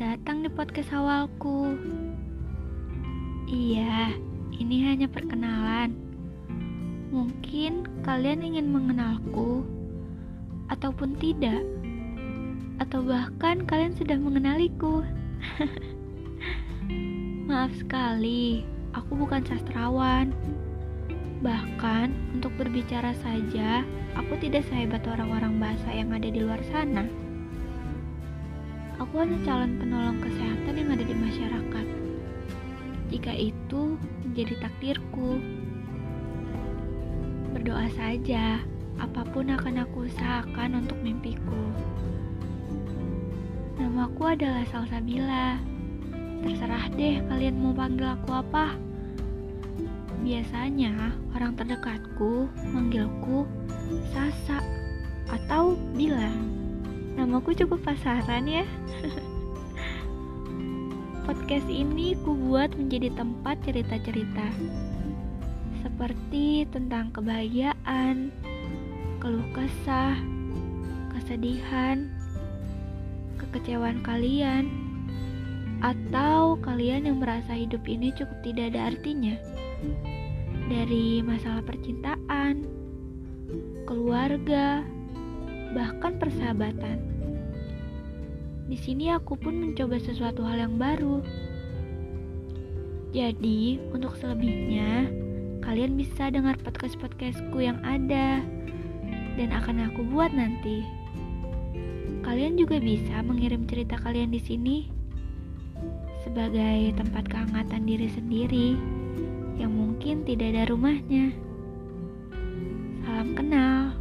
datang di podcast awalku. Iya, ini hanya perkenalan. Mungkin kalian ingin mengenalku, ataupun tidak, atau bahkan kalian sudah mengenaliku. Maaf sekali, aku bukan sastrawan. Bahkan untuk berbicara saja, aku tidak sehebat orang-orang bahasa yang ada di luar sana. Aku hanya calon penolong kesehatan yang ada di masyarakat. Jika itu menjadi takdirku, berdoa saja, apa pun akan aku usahakan untuk mimpiku. Namaku adalah Salsabila. Terserah deh kalian mau panggil aku apa. Biasanya orang terdekatku manggilku Sasa atau Bila. Namaku cukup pasaran ya. Podcast ini ku buat menjadi tempat cerita-cerita. Seperti tentang kebahagiaan, keluh kesah, kesedihan, kekecewaan kalian, atau kalian yang merasa hidup ini cukup tidak ada artinya. Dari masalah percintaan, keluarga, persahabatan. Di sini aku pun mencoba sesuatu hal yang baru. Jadi, untuk selebihnya, kalian bisa dengar podcast-podcastku yang ada dan akan aku buat nanti. Kalian juga bisa mengirim cerita kalian di sini sebagai tempat kehangatan diri sendiri yang mungkin tidak ada rumahnya. Salam kenal.